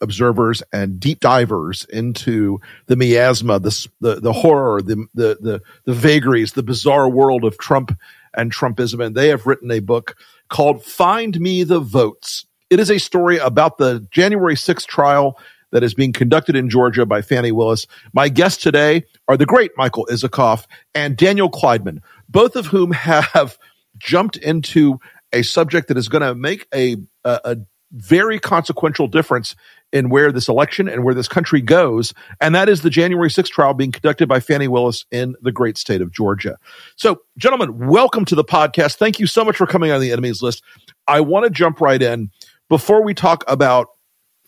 observers and deep divers into the miasma, the the, the horror, the, the the the vagaries, the bizarre world of Trump and Trumpism. And they have written a book called "Find Me the Votes." It is a story about the January 6th trial that is being conducted in Georgia by Fani Willis. My guests today are the great Michael Isikoff and Daniel Klaidman, both of whom have jumped into a subject that is going to make a, a, a very consequential difference in where this election and where this country goes. And that is the January 6th trial being conducted by Fani Willis in the great state of Georgia. So, gentlemen, welcome to the podcast. Thank you so much for coming on the enemies list. I want to jump right in. Before we talk about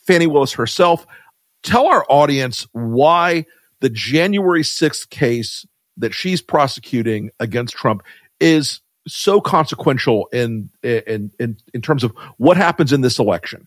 Fani Willis herself, tell our audience why the January 6th case that she's prosecuting against Trump is so consequential in in in in terms of what happens in this election?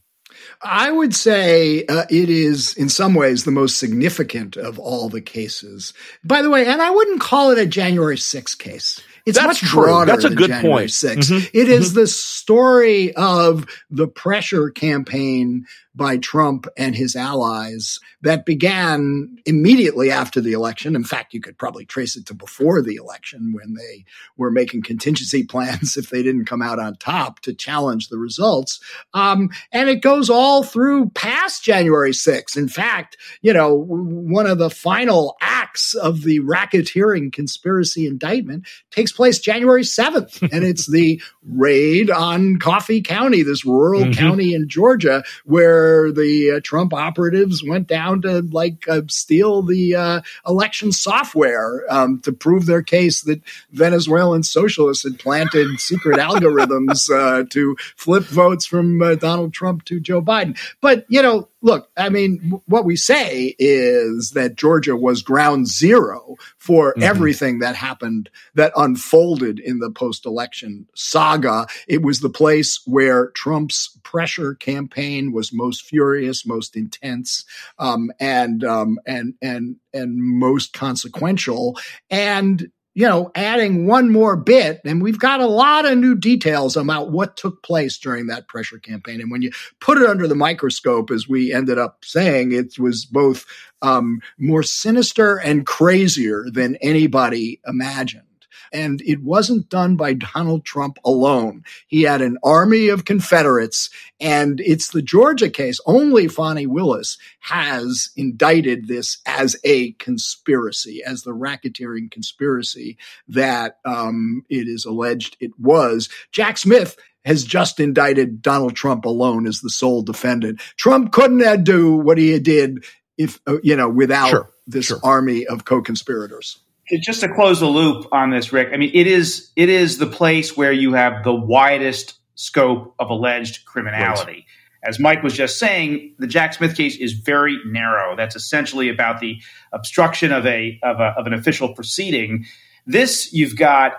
I would say uh, it is, in some ways, the most significant of all the cases. By the way, and I wouldn't call it a January 6th case. It's That's much true. broader. That's a than good January point. 6th. Mhm. It is the story of the pressure campaign by Trump and his allies that began immediately after the election. In fact, you could probably trace it to before the election when they were making contingency plans if they didn't come out on top to challenge the results. Um, and it goes all through past January 6th. In fact, you know, one of the final acts of the racketeering conspiracy indictment takes place January 7th. and it's the raid on Coffee County, this rural Mhm. county in Georgia, where the uh, Trump operatives went down to like uh, steal the uh, election software um, to prove their case that Venezuelan socialists had planted secret algorithms uh, to flip votes from uh, Donald Trump to Joe Biden. But, you know, look, I mean, what we say is that Georgia was ground zero for everything that happened, that unfolded in the post election saga. It was the place where Trump's pressure campaign was most furious, most intense, um, and, um, and, and, and most consequential. And, you know, adding one more bit, and we've got a lot of new details about what took place during that pressure campaign. And when you put it under the microscope, as we ended up saying, it was both um, more sinister and crazier than anybody imagined. And it wasn't done by Donald Trump alone. He had an army of Confederates, and it's the Georgia case. Only Fani Willis has indicted this as a conspiracy, as the racketeering conspiracy that um, it is alleged it was. Jack Smith has just indicted Donald Trump alone as the sole defendant. Trump couldn't have do what he did if uh, you know without Sure, this sure. army of co-conspirators. Just to close the loop on this, Rick, I mean, it is it is the place where you have the widest scope of alleged criminality. As Mike was just saying, the Jack Smith case is very narrow. That's essentially about the obstruction of a of, a, of an official proceeding. This you've got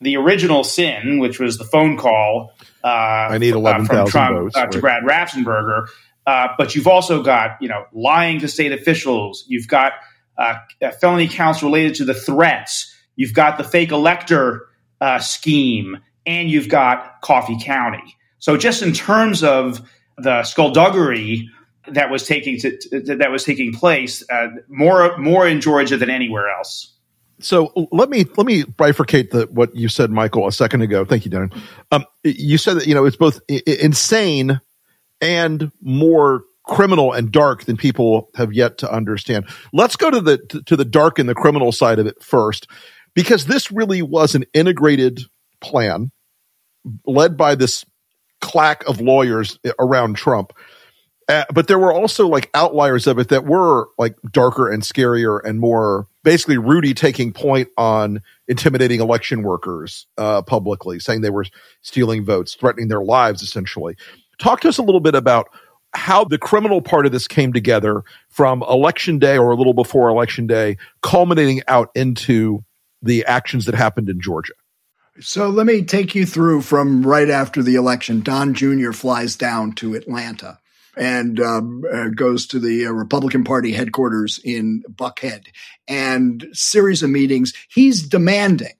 the original sin, which was the phone call. Uh, I need uh, 11,000 from Trump votes, uh, to right. Brad Raffensperger. Uh, but you've also got you know lying to state officials. You've got uh, felony counts related to the threats. You've got the fake elector uh, scheme, and you've got Coffee County. So just in terms of the skullduggery that was taking to, that was taking place, uh, more more in Georgia than anywhere else. So let me let me bifurcate the what you said, Michael, a second ago. Thank you, Darren. Um, you said that you know it's both I- insane and more criminal and dark than people have yet to understand. Let's go to the to, the dark and the criminal side of it first, because this really was an integrated plan led by this clack of lawyers around Trump. Uh, but there were also like outliers of it that were like darker and scarier and more basically Rudy taking point on intimidating election workers uh, publicly, saying they were stealing votes, threatening their lives essentially. Talk to us a little bit about how the criminal part of this came together from election day or a little before election day, culminating out into the actions that happened in Georgia. So let me take you through from right after the election. Don Jr. flies down to Atlanta and um, uh, goes to the uh, Republican Party headquarters in Buckhead and series of meetings. He's demanding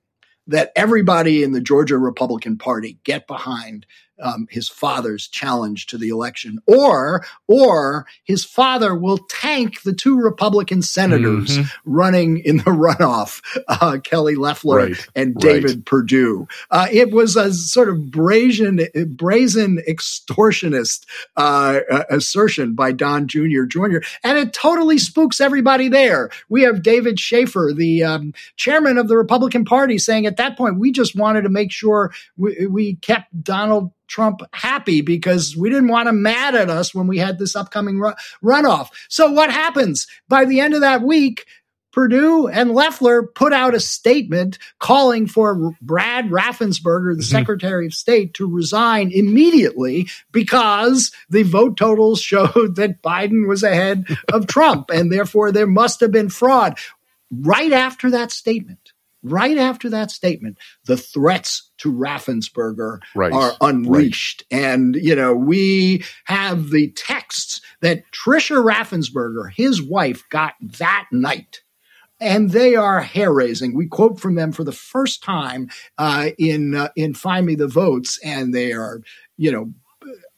that everybody in the Georgia Republican Party get behind um, his father's challenge to the election, or or his father will tank the two Republican senators mm-hmm. running in the runoff, uh, Kelly Loeffler right. and David right. Perdue. Uh, it was a sort of brazen, brazen extortionist uh, assertion by Don Jr. Jr. and it totally spooks everybody there. We have David Shafer, the um, chairman of the Republican Party, saying at that point we just wanted to make sure we, we kept Donald Trump happy because we didn't want him mad at us when we had this upcoming ru- runoff. So what happens? By the end of that week, Perdue and Loeffler put out a statement calling for Brad Raffensperger, the mm-hmm. Secretary of State, to resign immediately because the vote totals showed that Biden was ahead of Trump and therefore there must have been fraud. Right after that statement, right after that statement, the threats to Raffensperger right. are unleashed. Right. And, you know, we have the texts that Tricia Raffensperger, his wife, got that night. And they are hair raising. We quote from them for the first time uh, in uh, in Find Me the Votes, and they are, you know,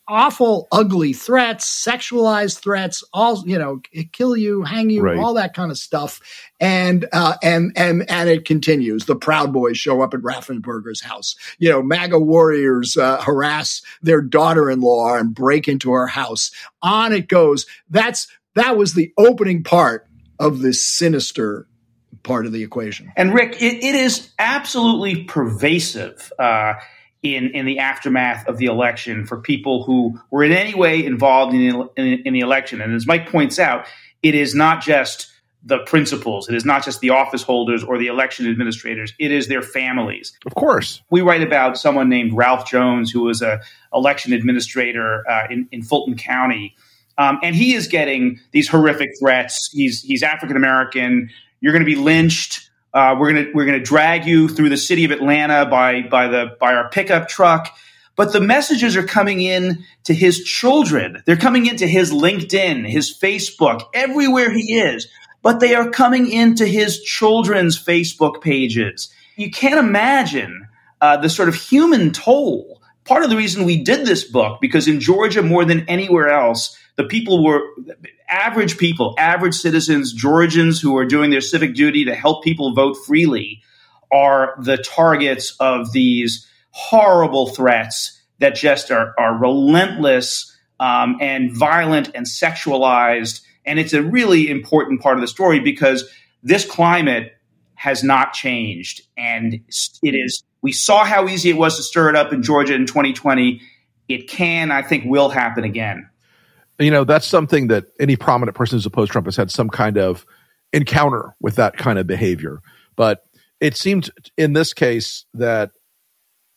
awful, ugly threats, sexualized threats, all you know, kill you, hang you, right. all that kind of stuff. And uh, and and and it continues. The Proud Boys show up at Raffensperger's house. You know, MAGA warriors uh, harass their daughter-in-law and break into her house. On it goes. That's that was the opening part of this sinister part of the equation. And Rick, it, it is absolutely pervasive. Uh, in in the aftermath of the election for people who were in any way involved in the, in, in the election. And as Mike points out, it is not just the principals. It is not just the office holders or the election administrators. It is their families. Of course. We write about someone named Ralph Jones, who was a election administrator uh, in, in Fulton County. Um, and he is getting these horrific threats. He's, he's African American. You're going to be lynched. Uh, we're gonna we're gonna drag you through the city of Atlanta by by the by our pickup truck. But the messages are coming in to his children. They're coming into his LinkedIn, his Facebook, everywhere he is. But they are coming into his children's Facebook pages. You can't imagine uh, the sort of human toll. Part of the reason we did this book, because in Georgia more than anywhere else, the people were average people, average citizens, Georgians who are doing their civic duty to help people vote freely are the targets of these horrible threats that just are, are relentless um, and violent and sexualized. And it's a really important part of the story because this climate has not changed. And it is, we saw how easy it was to stir it up in Georgia in 2020. It can, I think, will happen again you know, that's something that any prominent person who's opposed Trump has had some kind of encounter with that kind of behavior. But it seemed in this case that,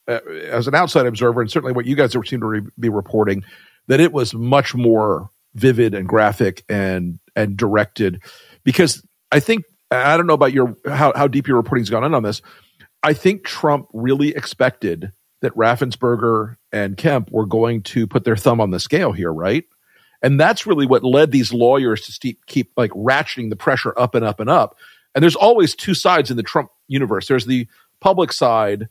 uh, as an outside observer, and certainly what you guys seem to re- be reporting, that it was much more vivid and graphic and and directed. Because I think I don't know about your how how deep your reporting's gone in on this. I think Trump really expected that Raffensperger and Kemp were going to put their thumb on the scale here, right? And that's really what led these lawyers to keep, like ratcheting the pressure up and up and up. And there's always two sides in the Trump universe. There's the public side,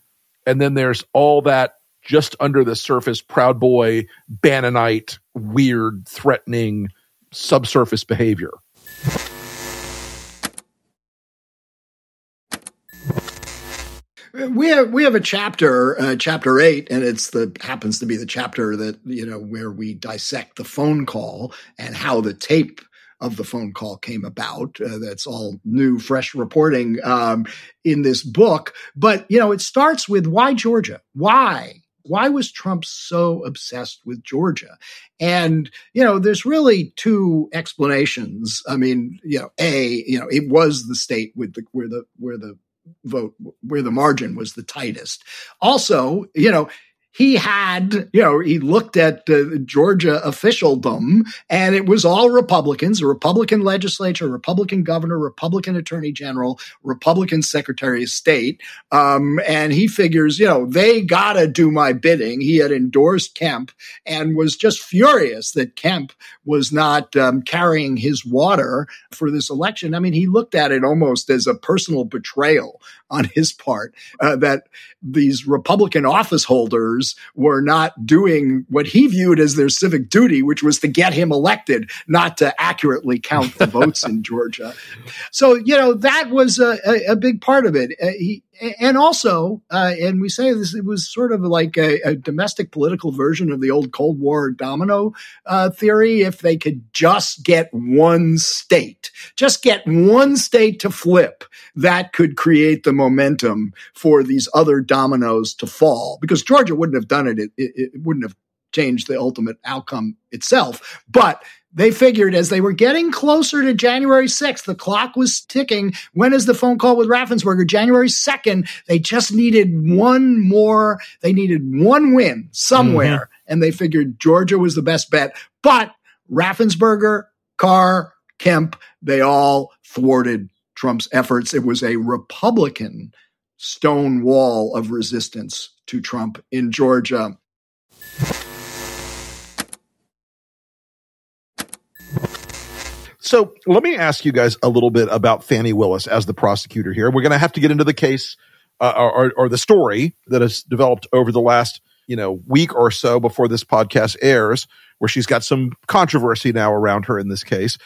and then there's all that just under the surface, Proud Boy, Bannonite, weird, threatening subsurface behavior. We have we have a chapter, uh, chapter eight, and it's the happens to be the chapter that you know where we dissect the phone call and how the tape of the phone call came about. Uh, that's all new, fresh reporting um, in this book. But you know, it starts with why Georgia? Why? Why was Trump so obsessed with Georgia? And, you know, there's really two explanations. I mean, you know, A, you know, it was the state with the, where the, where the vote, where the margin was the tightest. Also, you know, he had, you know, he looked at uh, Georgia officialdom and it was all Republicans, a Republican legislature, Republican governor, Republican attorney general, Republican secretary of state. Um, and he figures, you know, they got to do my bidding. He had endorsed Kemp and was just furious that Kemp was not um, carrying his water for this election. I mean, he looked at it almost as a personal betrayal on his part uh, that these Republican office holders were not doing what he viewed as their civic duty, which was to get him elected, not to accurately count the votes in Georgia. So, you know, that was a, a, a big part of it. Uh, he, and also, uh, and we say this, it was sort of like a, a, domestic political version of the old Cold War domino uh, theory. If they could just get one state, just get one state to flip, that could create the momentum for these other dominoes to fall. Because Georgia wouldn't have done it; it, it, it wouldn't have changed the ultimate outcome itself. But they figured as they were getting closer to January 6th, the clock was ticking. When is the phone call with Raffensperger? January 2nd. They just needed one more. They needed one win somewhere. Mm-hmm. And they figured Georgia was the best bet. But Raffensperger, Carr, Kemp, they all thwarted Trump's efforts. It was a Republican stone wall of resistance to Trump in Georgia. So let me ask you guys a little bit about Fani Willis as the prosecutor here. We're going to have to get into the case uh, or, or the story that has developed over the last you know week or so before this podcast airs, where she's got some controversy now around her in this case.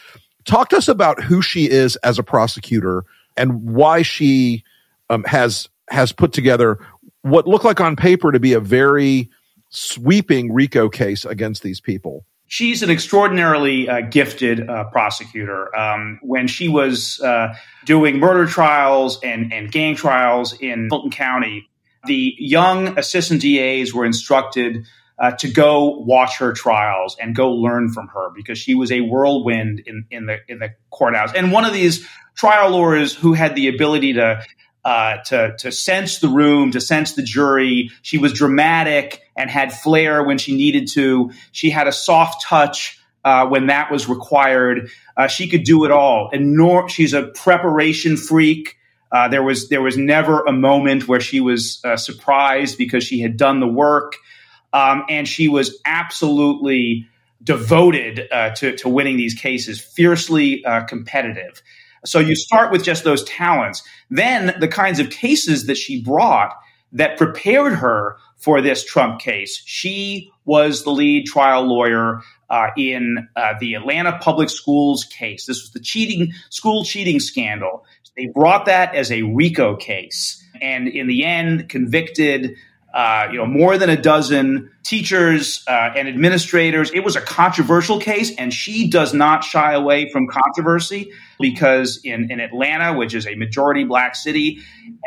Talk to us about who she is as a prosecutor and why she um, has has put together what looked like on paper to be a very sweeping RICO case against these people. She's an extraordinarily uh, gifted uh, prosecutor. Um, when she was uh, doing murder trials and, and gang trials in Fulton County, the young assistant DAs were instructed uh, to go watch her trials and go learn from her because she was a whirlwind in, in the in the courthouse. And one of these trial lawyers who had the ability to uh, to to sense the room, to sense the jury. She was dramatic and had flair when she needed to. She had a soft touch uh, when that was required. Uh, she could do it all, and nor she's a preparation freak. Uh, there was there was never a moment where she was uh, surprised because she had done the work, um, and she was absolutely devoted uh, to, to winning these cases, fiercely competitive. So you start with just those talents. Then the kinds of cases that she brought that prepared her for this Trump case. She was the lead trial lawyer uh, in uh, the Atlanta public schools case. This was the cheating school cheating scandal. They brought that as a RICO case, and in the end, convicted uh, you know, more than a dozen teachers uh, and administrators. It was a controversial case, and she does not shy away from controversy because in, in Atlanta, which is a majority black city,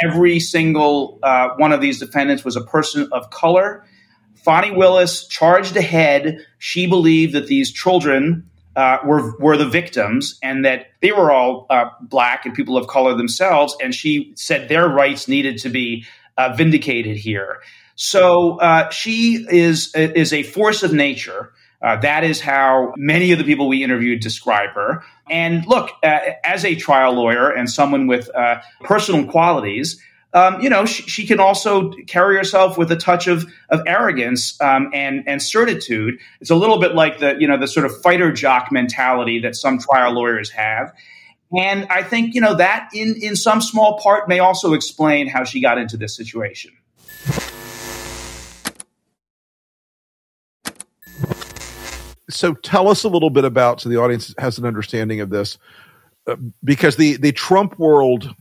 every single uh, one of these defendants was a person of color. Fani Willis charged ahead. She believed that these children uh, were were the victims, and that they were all uh, black and people of color themselves. And she said their rights needed to be uh, vindicated here. So uh, she is is a force of nature. Uh, that is how many of the people we interviewed describe her. And look, uh, as a trial lawyer and someone with uh, personal qualities, um, you know, she, she, can also carry herself with a touch of of arrogance um, and and certitude. It's a little bit like the you know the sort of fighter jock mentality that some trial lawyers have. And I think you know that in in some small part may also explain how she got into this situation. so tell us a little bit about so the audience has an understanding of this uh, because the the Trump world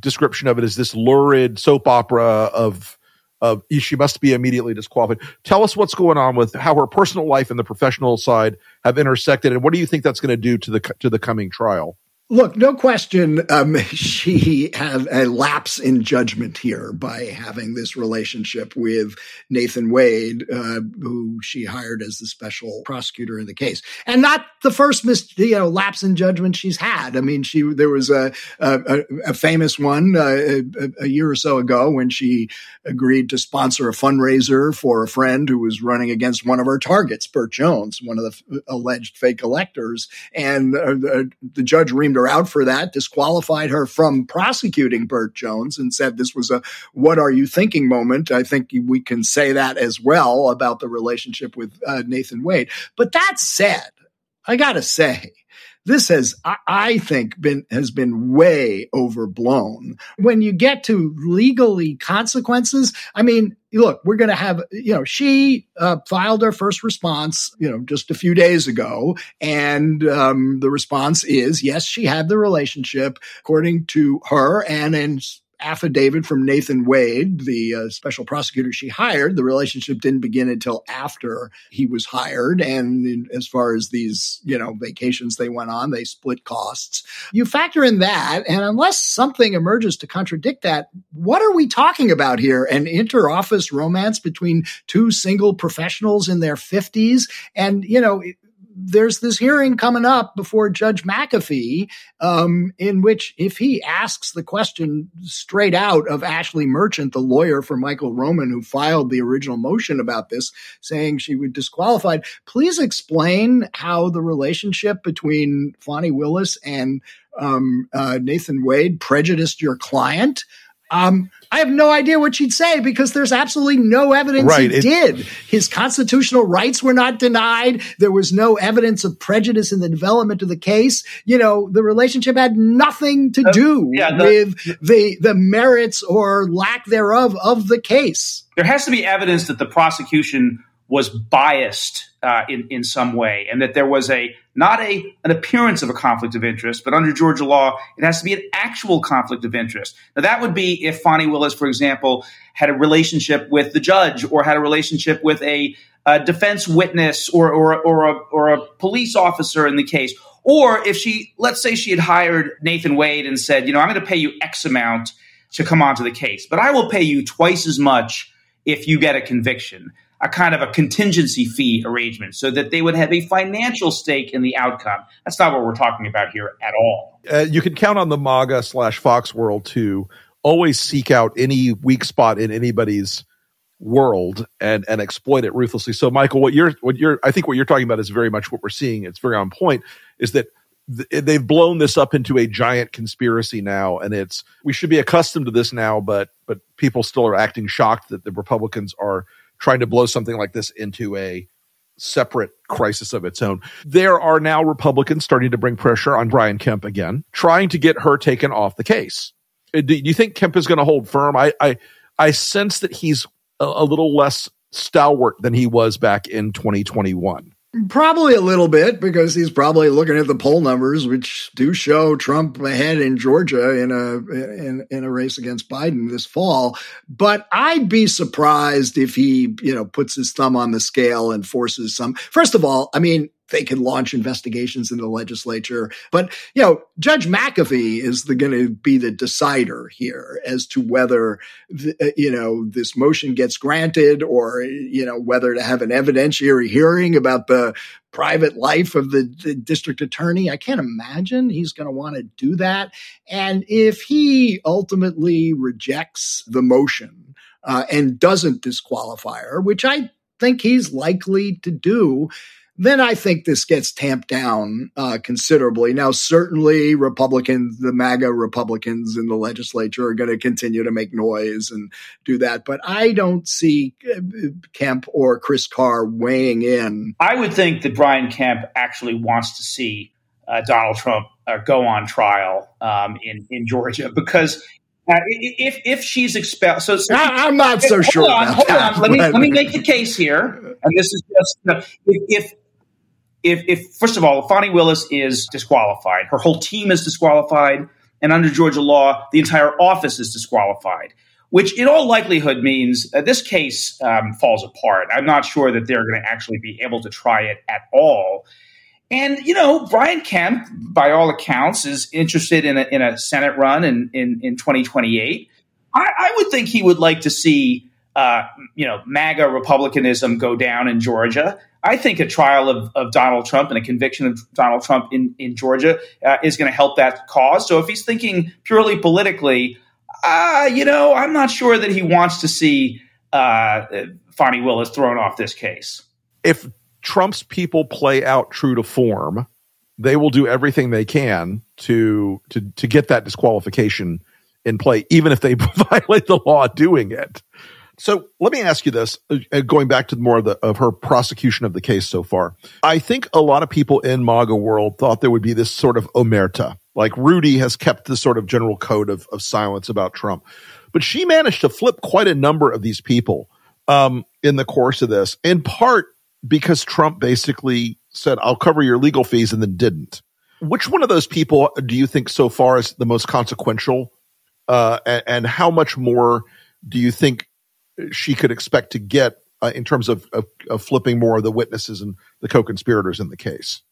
description of it is this lurid soap opera of of she must be immediately disqualified. Tell us what's going on with how her personal life and the professional side have intersected, and what do you think that's going to do to the to the coming trial? Look, no question, um, she had a lapse in judgment here by having this relationship with Nathan Wade, uh, who she hired as the special prosecutor in the case, and not the first mis- you know lapse in judgment she's had. I mean, she there was a a, a famous one uh, a, a, year or so ago when she agreed to sponsor a fundraiser for a friend who was running against one of her targets, Burt Jones, one of the f- alleged fake electors, and uh, the, the judge reamed her out for that, disqualified her from prosecuting Burt Jones, and said this was a "What are you thinking?" moment. I think we can say that as well about the relationship with uh, Nathan Wade. But that said, I got to say this has, I think, been has been way overblown. When you get to legally consequences, I mean, look, we're going to have, you know, she uh, filed her first response, you know, just a few days ago, and um, the response is yes, she had the relationship according to her, and in affidavit from Nathan Wade, the uh, special prosecutor she hired. The relationship didn't begin until after he was hired. And in, as far as these, you know, vacations they went on, they split costs. You factor in that. And unless something emerges to contradict that, what are we talking about here? An inter-office romance between two single professionals in their 50s? And, you know, there's this hearing coming up before Judge McAfee, um, in which if he asks the question straight out of Ashley Merchant, the lawyer for Michael Roman, who filed the original motion about this, saying she would disqualified, please explain how the relationship between Fani Willis and um, uh, Nathan Wade prejudiced your client. Um, I have no idea what she'd say because there's absolutely no evidence right. he it, did. His constitutional rights were not denied. There was no evidence of prejudice in the development of the case. You know, the relationship had nothing to do yeah, the, with the the merits or lack thereof of the case. There has to be evidence that the prosecution was biased uh, in in some way, and that there was a not a an appearance of a conflict of interest, but under Georgia law, it has to be an actual conflict of interest. Now, that would be if Fani Willis, for example, had a relationship with the judge or had a relationship with a, a defense witness or or or a, or a police officer in the case. Or if she, let's say she had hired Nathan Wade and said, you know, I'm going to pay you X amount to come onto the case, but I will pay you twice as much if you get a conviction a kind of a contingency fee arrangement so that they would have a financial stake in the outcome. That's not what we're talking about here at all. Uh, you can count on the MAGA slash Fox world to always seek out any weak spot in anybody's world and and exploit it ruthlessly. So, Michael, what you're what you're I think what you're talking about is very much what we're seeing. It's very on point. Is that they've blown this up into a giant conspiracy now and it's we should be accustomed to this now but but people still are acting shocked that the republicans are trying to blow something like this into a separate crisis of its own. There are now Republicans starting to bring pressure on Brian Kemp again, trying to get her taken off the case. Uh, do you think Kemp is going to hold firm? I, I, I sense that he's a, a little less stalwart than he was back in 2021. Probably a little bit because he's probably looking at the poll numbers, which do show Trump ahead in Georgia in a in, in a race against Biden this fall. But I'd be surprised if he, you know, puts his thumb on the scale and forces some. First of all, I mean, they can launch investigations in the legislature. But, you know, Judge McAfee is going to be the decider here as to whether, the, uh, you know, this motion gets granted or, you know, whether to have an evidentiary hearing about the private life of the, the district attorney. I can't imagine he's going to want to do that. And if he ultimately rejects the motion uh, and doesn't disqualify her, which I think he's likely to do, then I think this gets tamped down uh, considerably. Now, certainly, Republicans, the MAGA Republicans in the legislature, are going to continue to make noise and do that. But I don't see uh, Kemp or Chris Carr weighing in. I would think that Brian Kemp actually wants to see uh, Donald Trump uh, go on trial um, in in Georgia because uh, if if she's expelled, so, so I, am not so hold sure. On, hold that, on. Let me let me make the case here, and this is just you know, if, if if, if first of all, Fani Willis is disqualified, her whole team is disqualified. and under Georgia law, the entire office is disqualified. Which, in all likelihood, means uh, this case um, falls apart. I'm not sure that they're going to actually be able to try it at all. And, you know, Brian Kemp, by all accounts, is interested in a, in a Senate run in, in, in 2028. I, I, would think he would like to see, uh, you know, MAGA Republicanism go down in Georgia. I think a trial of, of Donald Trump and a conviction of Donald Trump in, in Georgia uh, is going to help that cause. So if he's thinking purely politically, uh, you know, I'm not sure that he wants to see uh, Fani Willis thrown off this case. If Trump's people play out true to form, they will do everything they can to to to get that disqualification in play, even if they violate the law doing it. So let me ask you this, uh, going back to more of, the, of her prosecution of the case so far. I think a lot of people in MAGA world thought there would be this sort of omerta, like Rudy has kept the sort of general code of, of silence about Trump, but she managed to flip quite a number of these people um, in the course of this, in part because Trump basically said, I'll cover your legal fees and then didn't. Which one of those people do you think so far is the most consequential? Uh, and, and, how much more do you think she could expect to get uh, in terms of, of, of, flipping more of the witnesses and the co-conspirators in the case?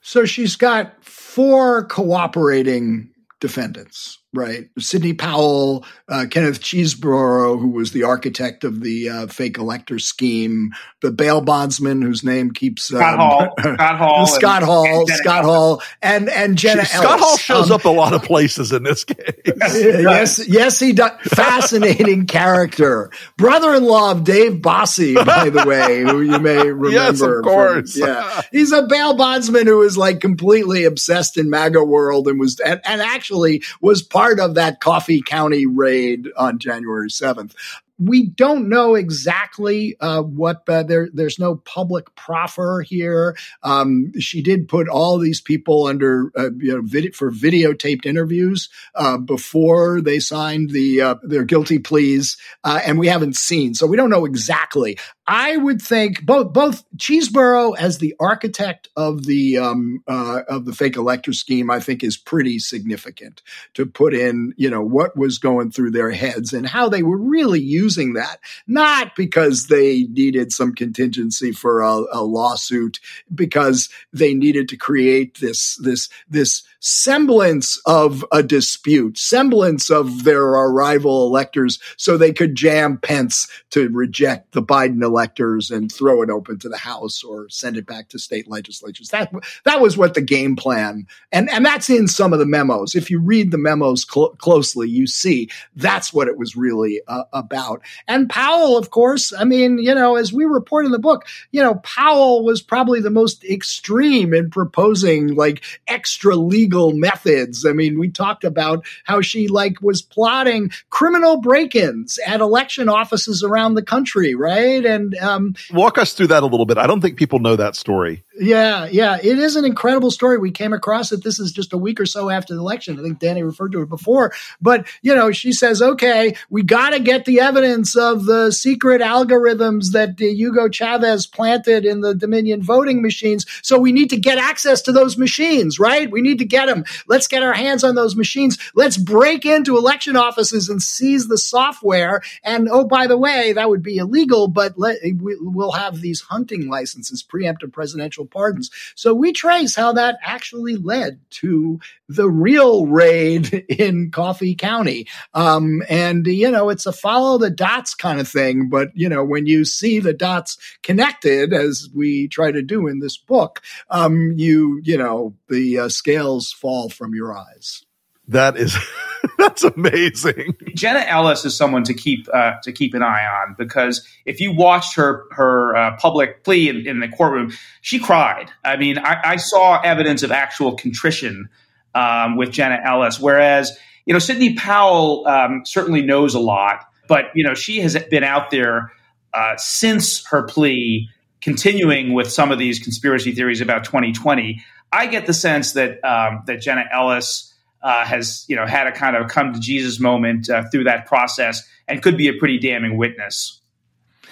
So she's got four cooperating defendants right? Sidney Powell, uh, Kenneth Chesebro, who was the architect of the uh, fake elector scheme, the bail bondsman whose name keeps Scott um, Hall, Scott Hall, Scott Hall, and Scott Hall, and and Jenna Scott Ellis. Hall shows um, up a lot of places in this case. yes, yes, he does. Fascinating character, brother-in-law of Dave Bossie, by the way, who you may remember. yes, of course. From, yeah, he's a bail bondsman who is like completely obsessed in MAGA world and was and, and actually was part part of that Coffee County raid on January 7th we don't know exactly uh, what uh, there. There's no public proffer here. Um, she did put all these people under uh, you know vid- for videotaped interviews uh, before they signed the uh, their guilty pleas, uh, and we haven't seen, so we don't know exactly. I would think both both Chesebro as the architect of the um, uh, of the fake elector scheme, I think is pretty significant to put in. You know what was going through their heads and how they were really using using that, not because they needed some contingency for a, a lawsuit, because they needed to create this, this, this semblance of a dispute, semblance of their rival electors, so they could jam Pence to reject the Biden electors and throw it open to the House or send it back to state legislatures. That that was what the game plan, and and that's in some of the memos. If you read the memos cl- closely, you see that's what it was really uh, about. And Powell, of course, I mean, you know, as we report in the book, you know, Powell was probably the most extreme in proposing like extra legal legal methods. I mean, we talked about how she like was plotting criminal break-ins at election offices around the country, right? And um, walk us through that a little bit. I don't think people know that story. Yeah, yeah, it is an incredible story. We came across it. This is just a week or so after the election. I think Danny referred to it before, but you know, she says, "Okay, we got to get the evidence of the secret algorithms that uh, Hugo Chavez planted in the Dominion voting machines. So we need to get access to those machines, right? We need to get them. Let's get our hands on those machines. Let's break into election offices and seize the software. And oh, by the way, that would be illegal, but let, we'll have these hunting licenses, preemptive presidential pardons. So we trace how that actually led to the real raid in Coffee County. Um, and, you know, it's a follow the dots kind of thing. But, you know, when you see the dots connected, as we try to do in this book, um, you, you know, the uh, scales fall from your eyes. That is that's amazing. Jenna Ellis is someone to keep uh, to keep an eye on because if you watched her her uh, public plea in, in, the courtroom, she cried. I mean, I, I saw evidence of actual contrition um, with Jenna Ellis, whereas you know Sidney Powell um, certainly knows a lot, but you know she has been out there uh, since her plea, continuing with some of these conspiracy theories about 2020. I get the sense that um, that Jenna Ellis uh, has you know had a kind of come to Jesus moment uh, through that process and could be a pretty damning witness.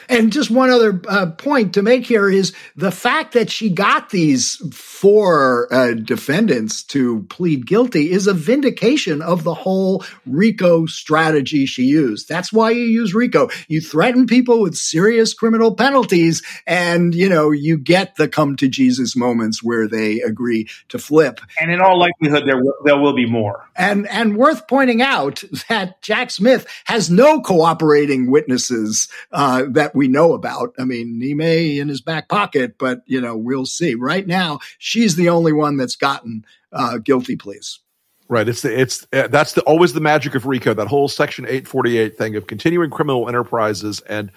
And just one other uh, point to make here is the fact that she got these four uh, defendants to plead guilty is a vindication of the whole RICO strategy she used. That's why you use RICO. You threaten people with serious criminal penalties and, you know, you get the come to Jesus moments where they agree to flip. And in all likelihood, there will, there will be more. And, and worth pointing out that Jack Smith has no cooperating witnesses uh, that we know about. I mean, he may in his back pocket, but you know, we'll see. Right now, she's the only one that's gotten uh, guilty pleas. Right. It's the, it's uh, that's the always the magic of RICO. That whole Section 848 thing of continuing criminal enterprises and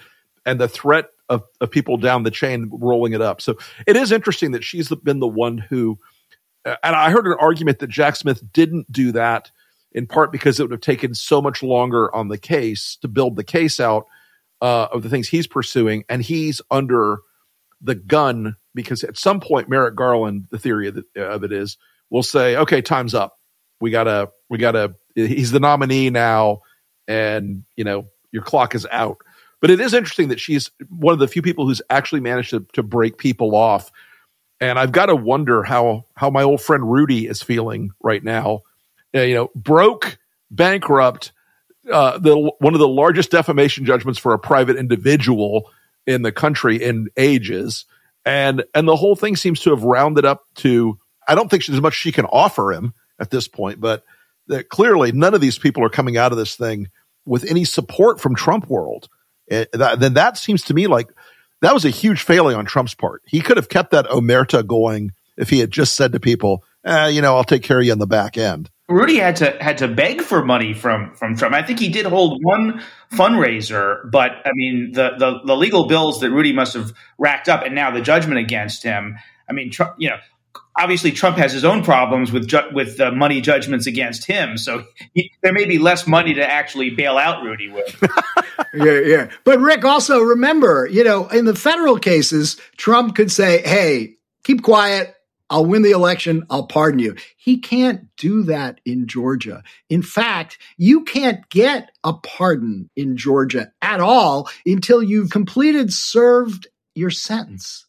and the threat of, of people down the chain rolling it up. So it is interesting that she's been the one who. Uh, and I heard an argument that Jack Smith didn't do that in part because it would have taken so much longer on the case to build the case out uh, of the things he's pursuing, and he's under the gun because at some point Merrick Garland, the theory of, the, of it is, will say, "Okay, time's up. We gotta, we gotta." He's the nominee now, and you know your clock is out. But it is interesting that she's one of the few people who's actually managed to, to break people off. And I've got to wonder how how my old friend Rudy is feeling right now. Uh, you know, broke, bankrupt, uh, the one of the largest defamation judgments for a private individual in the country in ages, and and the whole thing seems to have rounded up to. I don't think there's much she can offer him at this point, but that clearly none of these people are coming out of this thing with any support from Trump world. And that, then that seems to me like that was a huge failing on Trump's part. He could have kept that omerta going if he had just said to people, eh, "You know, I'll take care of you on the back end." Rudy had to had to beg for money from from Trump. I think he did hold one fundraiser, but I mean the the, the legal bills that Rudy must have racked up, and now the judgment against him. I mean, Trump, you know, obviously Trump has his own problems with ju- with uh, money judgments against him, so he, there may be less money to actually bail out Rudy with. yeah, yeah. But Rick, also remember, you know, in the federal cases, Trump could say, "Hey, keep quiet." I'll win the election. I'll pardon you. He can't do that in Georgia. In fact, you can't get a pardon in Georgia at all until you've completed, served your sentence.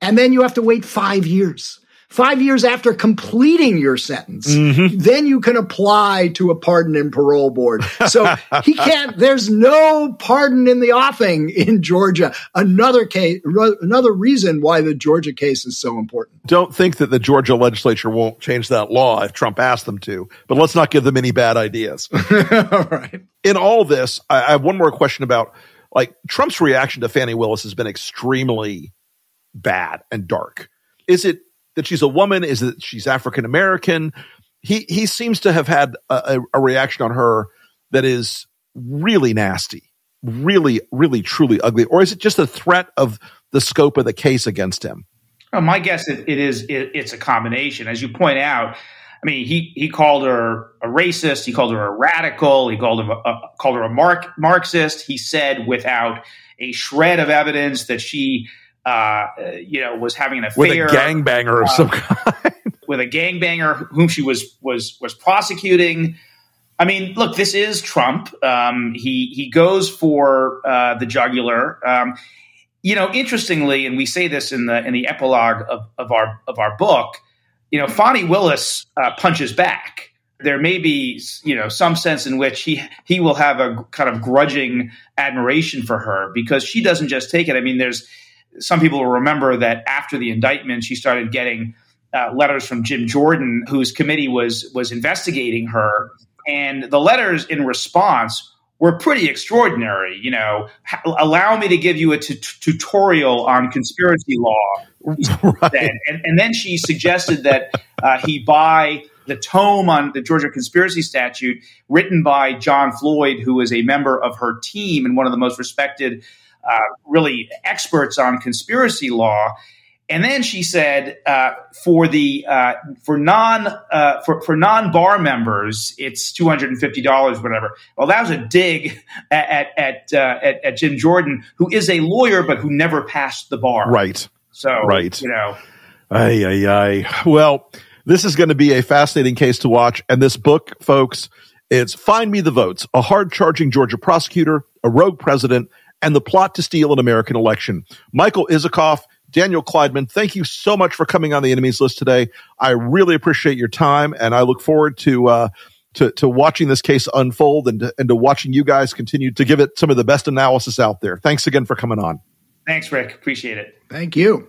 And then you have to wait five years five years after completing your sentence, mm-hmm. then you can apply to a pardon and parole board. So he can't, there's no pardon in the offing in Georgia. Another case, another reason why the Georgia case is so important. Don't think that the Georgia legislature won't change that law if Trump asks them to, but let's not give them any bad ideas. all right. In all this, I have one more question about like Trump's reaction to Fani Willis has been extremely bad and dark. Is it that she's a woman? Is that she's African American? He he seems to have had a, a, reaction on her that is really nasty, really, really, truly ugly. Or is it just a threat of the scope of the case against him? Well, my guess it, it is it, it's a combination, as you point out. I mean, he he called her a racist. He called her a radical. He called her a, a called her a Mark, Marxist. He said without a shred of evidence that she uh, you know, was having an affair with a gangbanger of uh, some kind, with a gangbanger whom she was was was prosecuting. I mean, look, this is Trump. Um, he he goes for uh, the jugular. Um, you know, interestingly, and we say this in the in the epilogue of, of our of our book. You know, Fani Willis uh, punches back. There may be, you know, some sense in which he he will have a kind of grudging admiration for her because she doesn't just take it. I mean, there's some people will remember that after the indictment, she started getting uh, letters from Jim Jordan, whose committee was was investigating her, and the letters in response were pretty extraordinary. You know, allow me to give you a t- tutorial on conspiracy law. Right. And, and, then she suggested that uh, he buy the tome on the Georgia conspiracy statute written by John Floyd, who was a member of her team and one of the most respected uh, really experts on conspiracy law. And then she said, uh, for the uh, for non uh, for for non bar members, it's two hundred and fifty dollars, whatever. Well, that was a dig at at, uh, at, at Jim Jordan, who is a lawyer but who never passed the bar. Right. So right. You know. Ay ay ay. Well, this is going to be a fascinating case to watch, and this book, folks, it's "Find Me the Votes: A Hard Charging Georgia Prosecutor, a Rogue President." And the plot to steal an American election. Michael Isikoff, Daniel Klaidman, thank you so much for coming on the enemies list today. I really appreciate your time, and I look forward to uh, to, to watching this case unfold and to, and to watching you guys continue to give it some of the best analysis out there. Thanks again for coming on. Thanks, Rick. Appreciate it. Thank you.